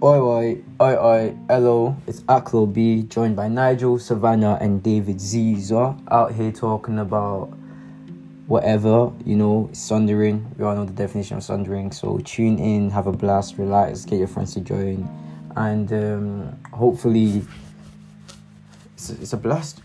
Oi, oi, oi, oi, hello, it's Aklo B, joined by Nigel, Savannah, and David Ziza, out here talking about whatever, you know, sundering. We all know the definition of sundering, so tune in, have a blast, relax, get your friends to join, and um, hopefully it's, it's a blast.